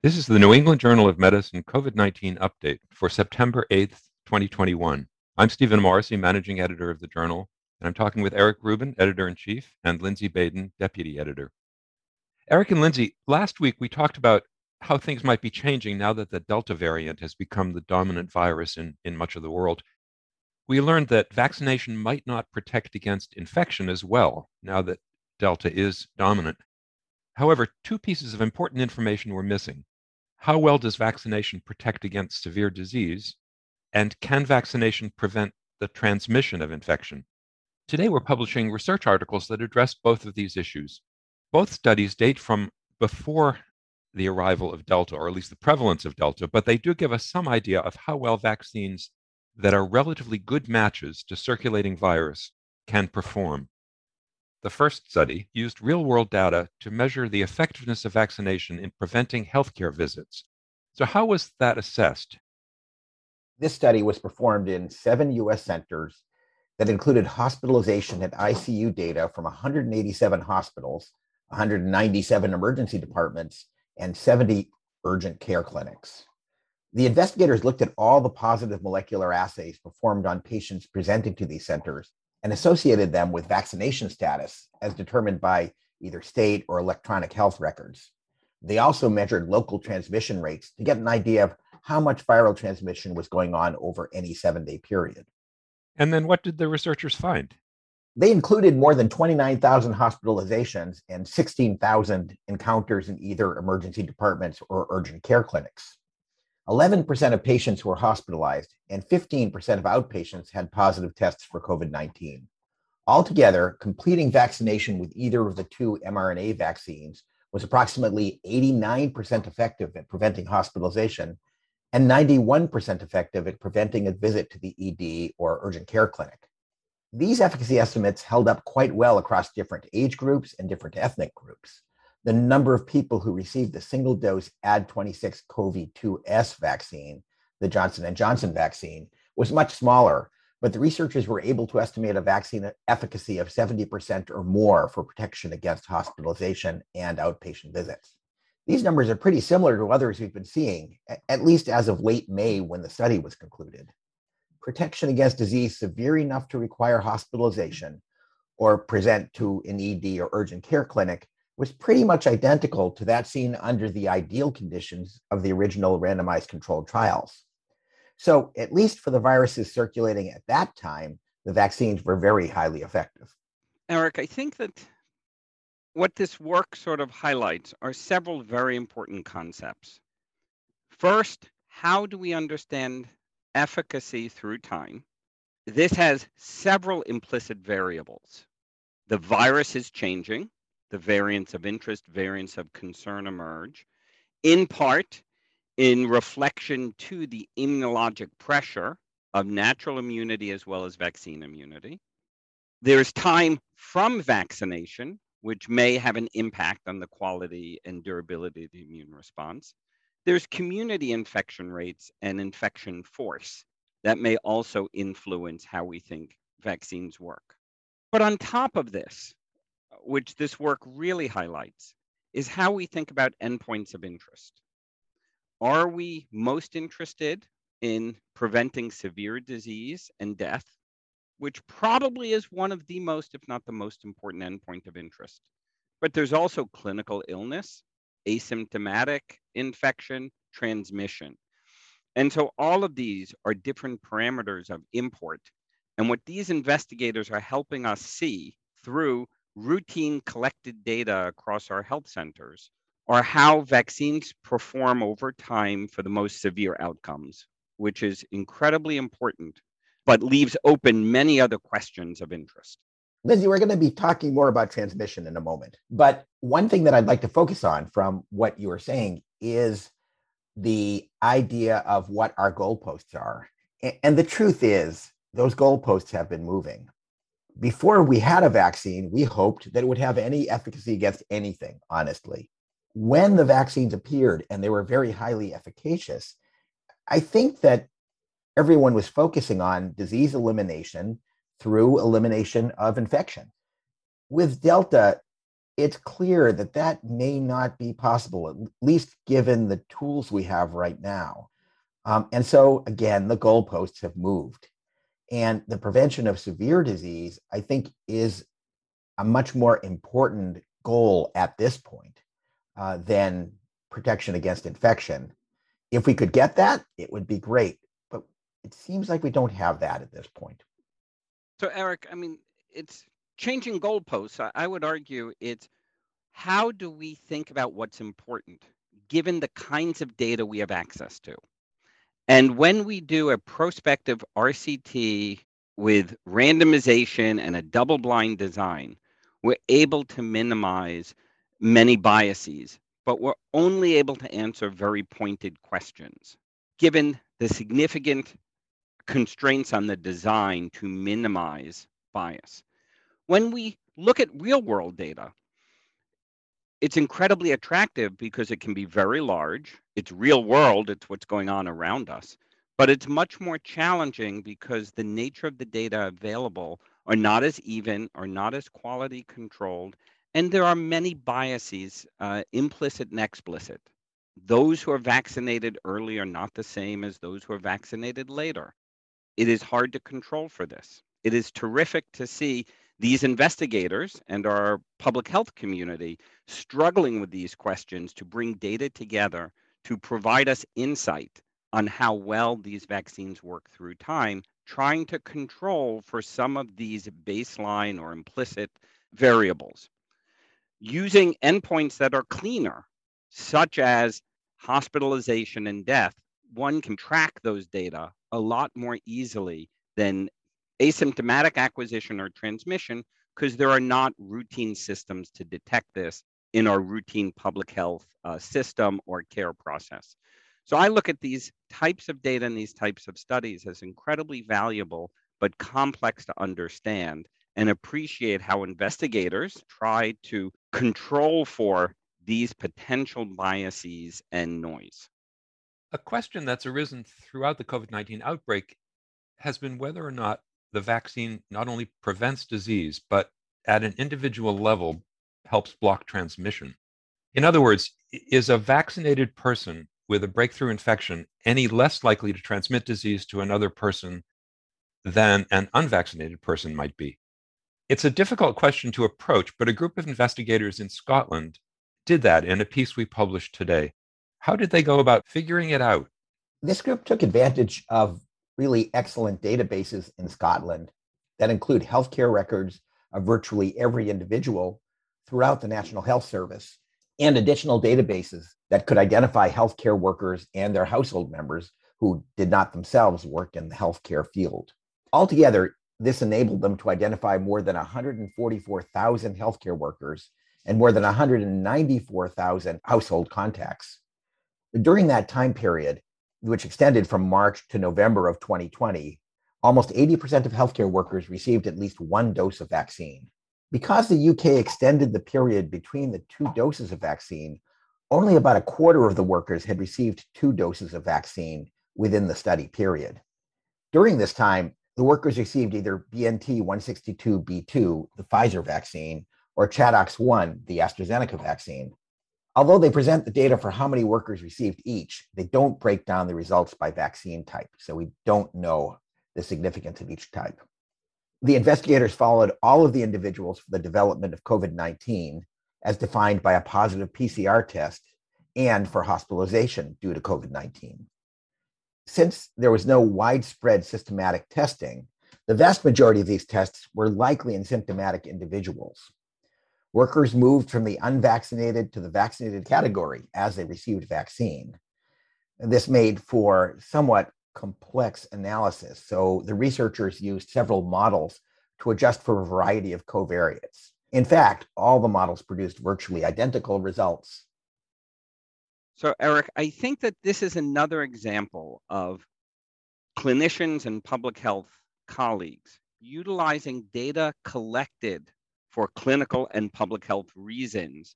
This is the New England Journal of Medicine COVID 19 update for September 8th, 2021. I'm Stephen Morrissey, managing editor of the journal, and I'm talking with Eric Rubin, editor in chief, and Lindsay Baden, deputy editor. Eric and Lindsay, last week we talked about how things might be changing now that the Delta variant has become the dominant virus in, in much of the world. We learned that vaccination might not protect against infection as well now that Delta is dominant. However, two pieces of important information were missing. How well does vaccination protect against severe disease? And can vaccination prevent the transmission of infection? Today, we're publishing research articles that address both of these issues. Both studies date from before the arrival of Delta, or at least the prevalence of Delta, but they do give us some idea of how well vaccines that are relatively good matches to circulating virus can perform. The first study used real world data to measure the effectiveness of vaccination in preventing healthcare visits. So, how was that assessed? This study was performed in seven US centers that included hospitalization and ICU data from 187 hospitals, 197 emergency departments, and 70 urgent care clinics. The investigators looked at all the positive molecular assays performed on patients presenting to these centers and associated them with vaccination status as determined by either state or electronic health records. They also measured local transmission rates to get an idea of how much viral transmission was going on over any seven day period. And then what did the researchers find? They included more than 29,000 hospitalizations and 16,000 encounters in either emergency departments or urgent care clinics. 11% of patients were hospitalized and 15% of outpatients had positive tests for COVID 19. Altogether, completing vaccination with either of the two mRNA vaccines was approximately 89% effective at preventing hospitalization and 91% effective at preventing a visit to the ED or urgent care clinic. These efficacy estimates held up quite well across different age groups and different ethnic groups the number of people who received the single dose Ad26 CoV2S vaccine, the Johnson & Johnson vaccine, was much smaller, but the researchers were able to estimate a vaccine efficacy of 70% or more for protection against hospitalization and outpatient visits. These numbers are pretty similar to others we've been seeing, at least as of late May when the study was concluded. Protection against disease severe enough to require hospitalization or present to an ED or urgent care clinic was pretty much identical to that seen under the ideal conditions of the original randomized controlled trials. So, at least for the viruses circulating at that time, the vaccines were very highly effective. Eric, I think that what this work sort of highlights are several very important concepts. First, how do we understand efficacy through time? This has several implicit variables. The virus is changing, the variants of interest, variants of concern emerge, in part in reflection to the immunologic pressure of natural immunity as well as vaccine immunity. There's time from vaccination, which may have an impact on the quality and durability of the immune response. There's community infection rates and infection force that may also influence how we think vaccines work. But on top of this, which this work really highlights, is how we think about endpoints of interest. Are we most interested in preventing severe disease and death, which probably is one of the most, if not the most important endpoint of interest? But there's also clinical illness, asymptomatic infection, transmission. And so all of these are different parameters of import. And what these investigators are helping us see through routine collected data across our health centers are how vaccines perform over time for the most severe outcomes, which is incredibly important, but leaves open many other questions of interest. Lindsay, we're going to be talking more about transmission in a moment. But one thing that I'd like to focus on from what you were saying is the idea of what our goalposts are. And the truth is, those goalposts have been moving before we had a vaccine, we hoped that it would have any efficacy against anything, honestly. When the vaccines appeared and they were very highly efficacious, I think that everyone was focusing on disease elimination through elimination of infection. With Delta, it's clear that that may not be possible, at least given the tools we have right now. Um, and so, again, the goalposts have moved. And the prevention of severe disease, I think, is a much more important goal at this point uh, than protection against infection. If we could get that, it would be great. But it seems like we don't have that at this point. So, Eric, I mean, it's changing goalposts. I, I would argue it's how do we think about what's important given the kinds of data we have access to? And when we do a prospective RCT with randomization and a double blind design, we're able to minimize many biases, but we're only able to answer very pointed questions, given the significant constraints on the design to minimize bias. When we look at real world data, it's incredibly attractive because it can be very large. It's real world, it's what's going on around us. But it's much more challenging because the nature of the data available are not as even or not as quality controlled. And there are many biases, uh, implicit and explicit. Those who are vaccinated early are not the same as those who are vaccinated later. It is hard to control for this. It is terrific to see these investigators and our public health community struggling with these questions to bring data together to provide us insight on how well these vaccines work through time, trying to control for some of these baseline or implicit variables. Using endpoints that are cleaner, such as hospitalization and death, one can track those data a lot more easily than asymptomatic acquisition or transmission because there are not routine systems to detect this in our routine public health uh, system or care process. So I look at these types of data and these types of studies as incredibly valuable but complex to understand and appreciate how investigators try to control for these potential biases and noise. A question that's arisen throughout the COVID 19 outbreak has been whether or not the vaccine not only prevents disease, but at an individual level helps block transmission. In other words, is a vaccinated person with a breakthrough infection any less likely to transmit disease to another person than an unvaccinated person might be? It's a difficult question to approach, but a group of investigators in Scotland did that in a piece we published today. How did they go about figuring it out? This group took advantage of really excellent databases in Scotland that include healthcare records of virtually every individual throughout the National Health Service and additional databases that could identify healthcare workers and their household members who did not themselves work in the healthcare field. Altogether, this enabled them to identify more than 144,000 healthcare workers and more than 194,000 household contacts. During that time period, which extended from March to November of 2020, almost 80% of healthcare workers received at least one dose of vaccine. Because the UK extended the period between the two doses of vaccine, only about a quarter of the workers had received two doses of vaccine within the study period. During this time, the workers received either BNT 162b2, the Pfizer vaccine, or ChAdOx 1, the AstraZeneca vaccine. Although they present the data for how many workers received each, they don't break down the results by vaccine type. So we don't know the significance of each type. The investigators followed all of the individuals for the development of COVID 19 as defined by a positive PCR test and for hospitalization due to COVID 19. Since there was no widespread systematic testing, the vast majority of these tests were likely in symptomatic individuals. Workers moved from the unvaccinated to the vaccinated category as they received vaccine. And this made for somewhat complex analysis. So the researchers used several models to adjust for a variety of covariates. In fact, all the models produced virtually identical results. So, Eric, I think that this is another example of clinicians and public health colleagues utilizing data collected for clinical and public health reasons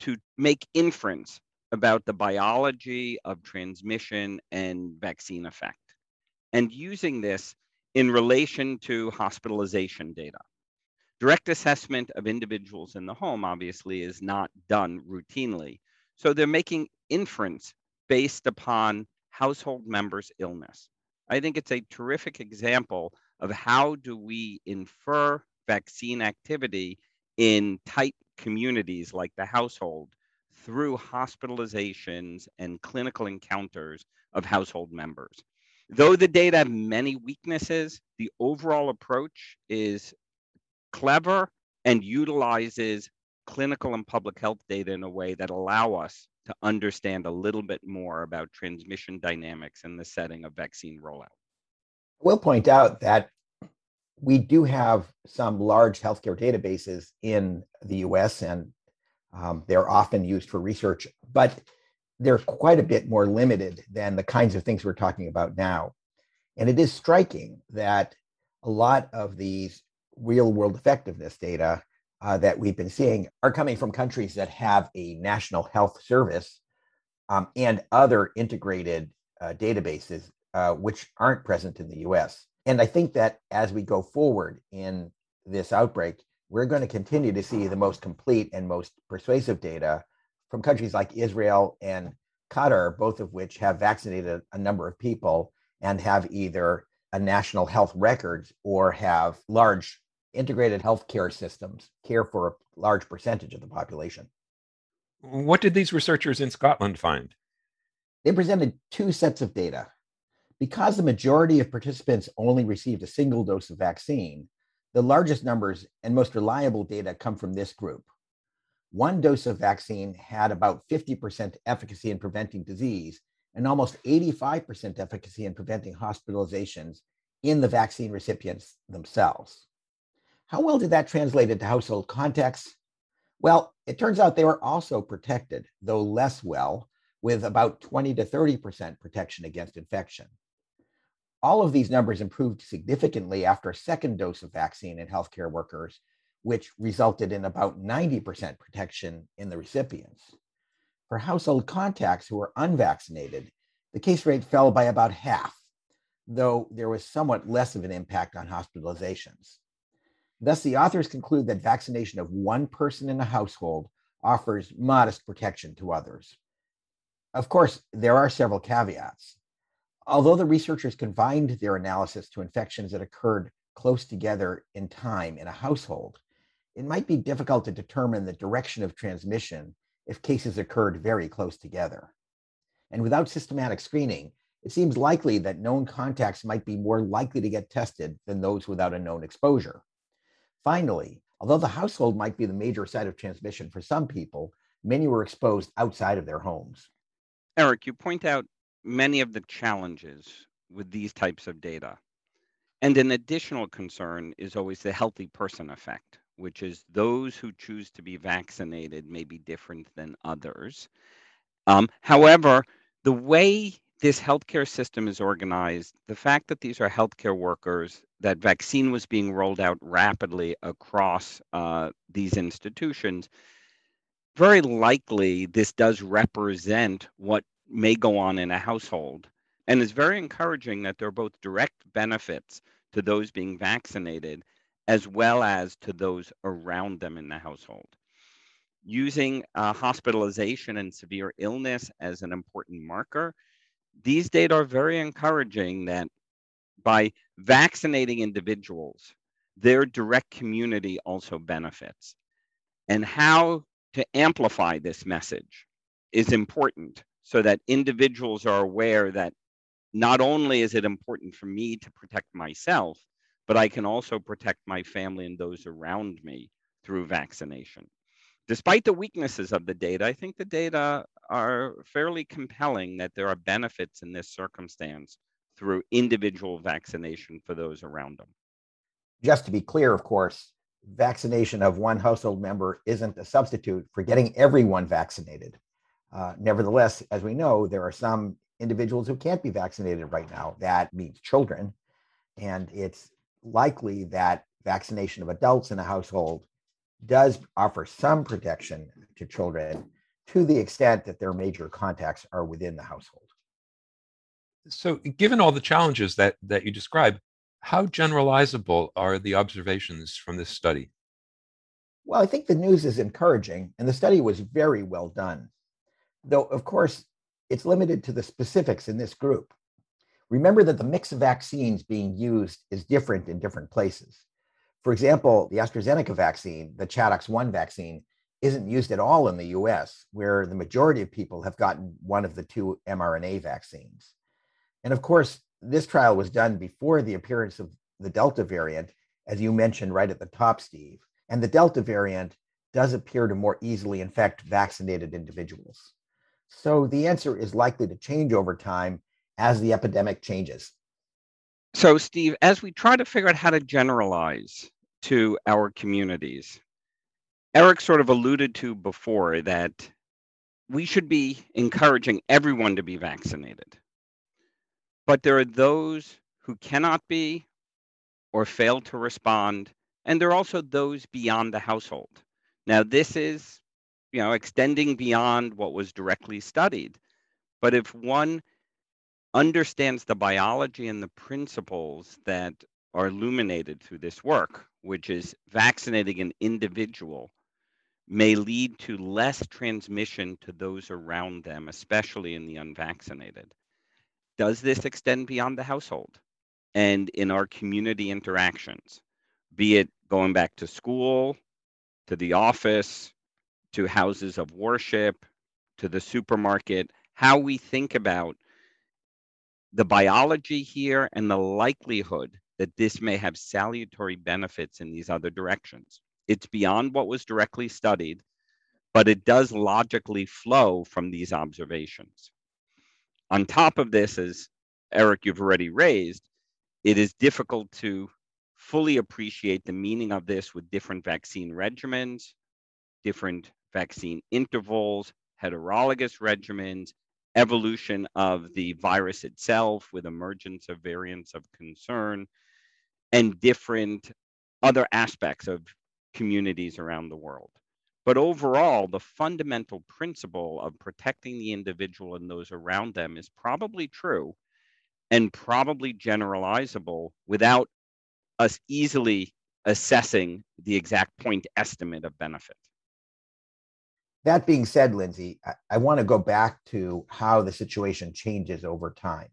to make inference about the biology of transmission and vaccine effect, and using this in relation to hospitalization data. Direct assessment of individuals in the home obviously is not done routinely. So they're making inference based upon household members' illness. I think it's a terrific example of how do we infer vaccine activity in tight communities like the household through hospitalizations and clinical encounters of household members. Though the data have many weaknesses, the overall approach is clever and utilizes clinical and public health data in a way that allow us to understand a little bit more about transmission dynamics in the setting of vaccine rollout. I will point out that we do have some large healthcare databases in the US, and um, they're often used for research, but they're quite a bit more limited than the kinds of things we're talking about now. And it is striking that a lot of these real world effectiveness data uh, that we've been seeing are coming from countries that have a national health service um, and other integrated uh, databases uh, which aren't present in the US. And I think that as we go forward in this outbreak, we're going to continue to see the most complete and most persuasive data from countries like Israel and Qatar, both of which have vaccinated a number of people and have either a national health records or have large integrated healthcare systems care for a large percentage of the population. What did these researchers in Scotland find? They presented two sets of data. Because the majority of participants only received a single dose of vaccine, the largest numbers and most reliable data come from this group. One dose of vaccine had about 50% efficacy in preventing disease and almost 85% efficacy in preventing hospitalizations in the vaccine recipients themselves. How well did that translate into household contexts? Well, it turns out they were also protected, though less well, with about 20 to 30% protection against infection. All of these numbers improved significantly after a second dose of vaccine in healthcare workers, which resulted in about 90% protection in the recipients. For household contacts who were unvaccinated, the case rate fell by about half, though there was somewhat less of an impact on hospitalizations. Thus, the authors conclude that vaccination of one person in a household offers modest protection to others. Of course, there are several caveats. Although the researchers confined their analysis to infections that occurred close together in time in a household, it might be difficult to determine the direction of transmission if cases occurred very close together. And without systematic screening, it seems likely that known contacts might be more likely to get tested than those without a known exposure. Finally, although the household might be the major site of transmission for some people, many were exposed outside of their homes. Eric, you point out many of the challenges with these types of data. And an additional concern is always the healthy person effect, which is those who choose to be vaccinated may be different than others. Um, however, the way this healthcare system is organized, the fact that these are healthcare workers, that vaccine was being rolled out rapidly across uh, these institutions, very likely this does represent what may go on in a household. And it's very encouraging that there are both direct benefits to those being vaccinated as well as to those around them in the household. Using uh, hospitalization and severe illness as an important marker these data are very encouraging that by vaccinating individuals, their direct community also benefits. And how to amplify this message is important so that individuals are aware that not only is it important for me to protect myself, but I can also protect my family and those around me through vaccination. Despite the weaknesses of the data, I think the data are fairly compelling that there are benefits in this circumstance through individual vaccination for those around them. Just to be clear, of course, vaccination of one household member isn't a substitute for getting everyone vaccinated. Uh, nevertheless, as we know, there are some individuals who can't be vaccinated right now. That means children. And it's likely that vaccination of adults in a household does offer some protection to children to the extent that their major contacts are within the household. So, given all the challenges that, that you describe, how generalizable are the observations from this study? Well, I think the news is encouraging, and the study was very well done. Though, of course, it's limited to the specifics in this group. Remember that the mix of vaccines being used is different in different places. For example, the AstraZeneca vaccine, the ChAdOx 1 vaccine, isn't used at all in the US, where the majority of people have gotten one of the two mRNA vaccines. And of course, this trial was done before the appearance of the Delta variant, as you mentioned right at the top, Steve. And the Delta variant does appear to more easily infect vaccinated individuals. So the answer is likely to change over time as the epidemic changes. So, Steve, as we try to figure out how to generalize to our communities, Eric sort of alluded to before that we should be encouraging everyone to be vaccinated. But there are those who cannot be or fail to respond and there are also those beyond the household. Now, this is, you know, extending beyond what was directly studied. But if one understands the biology and the principles that are illuminated through this work, which is vaccinating an individual may lead to less transmission to those around them, especially in the unvaccinated. Does this extend beyond the household and in our community interactions? be it going back to school, to the office, to houses of worship, to the supermarket, how we think about the biology here and the likelihood that this may have salutary benefits in these other directions. It's beyond what was directly studied, but it does logically flow from these observations. On top of this, as Eric, you've already raised, it is difficult to fully appreciate the meaning of this with different vaccine regimens, different vaccine intervals, heterologous regimens, evolution of the virus itself with emergence of variants of concern, and different other aspects of communities around the world. But overall, the fundamental principle of protecting the individual and those around them is probably true and probably generalizable without us easily assessing the exact point estimate of benefit. That being said, Lindsay, I, I want to go back to how the situation changes over time.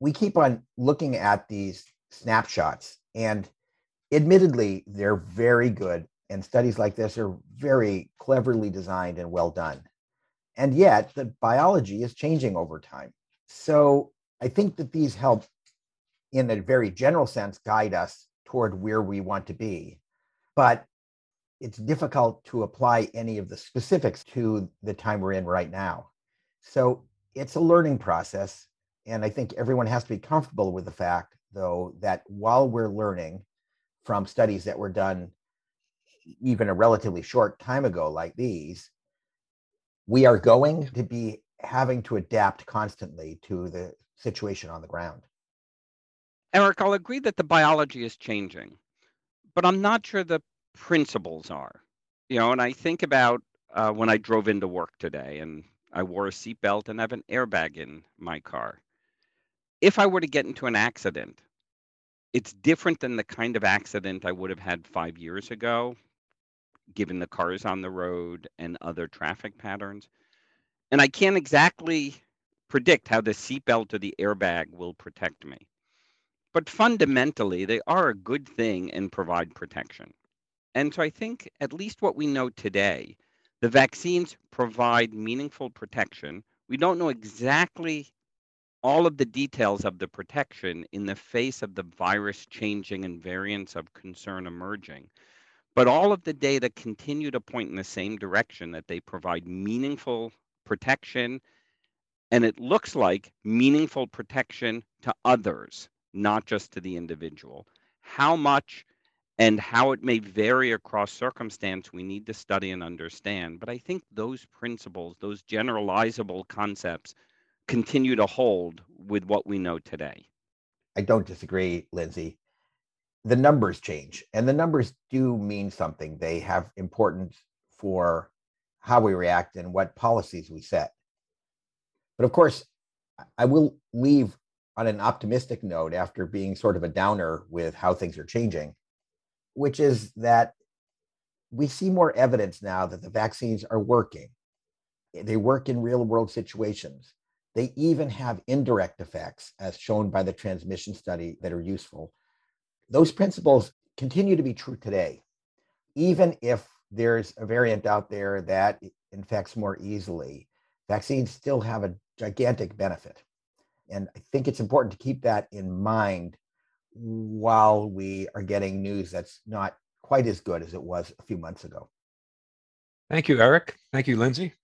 We keep on looking at these snapshots, and admittedly, they're very good. And studies like this are very cleverly designed and well done. And yet, the biology is changing over time. So I think that these help in a very general sense, guide us toward where we want to be. But it's difficult to apply any of the specifics to the time we're in right now. So it's a learning process. And I think everyone has to be comfortable with the fact, though, that while we're learning from studies that were done even a relatively short time ago, like these, we are going to be having to adapt constantly to the situation on the ground. Eric, I'll agree that the biology is changing, but I'm not sure the principles are. You know, and I think about uh, when I drove into work today and I wore a seatbelt and I have an airbag in my car. If I were to get into an accident, it's different than the kind of accident I would have had five years ago, given the cars on the road and other traffic patterns. And I can't exactly predict how the seatbelt or the airbag will protect me but fundamentally, they are a good thing and provide protection. And so I think, at least what we know today, the vaccines provide meaningful protection. We don't know exactly all of the details of the protection in the face of the virus changing and variants of concern emerging. But all of the data continue to point in the same direction that they provide meaningful protection, and it looks like meaningful protection to others not just to the individual. How much and how it may vary across circumstance, we need to study and understand. But I think those principles, those generalizable concepts, continue to hold with what we know today. I don't disagree, Lindsay. The numbers change, and the numbers do mean something. They have importance for how we react and what policies we set. But of course, I will leave on an optimistic note after being sort of a downer with how things are changing, which is that we see more evidence now that the vaccines are working. They work in real world situations. They even have indirect effects, as shown by the transmission study, that are useful. Those principles continue to be true today, even if there's a variant out there that infects more easily. Vaccines still have a gigantic benefit. And I think it's important to keep that in mind while we are getting news that's not quite as good as it was a few months ago. Thank you, Eric. Thank you, Lindsay.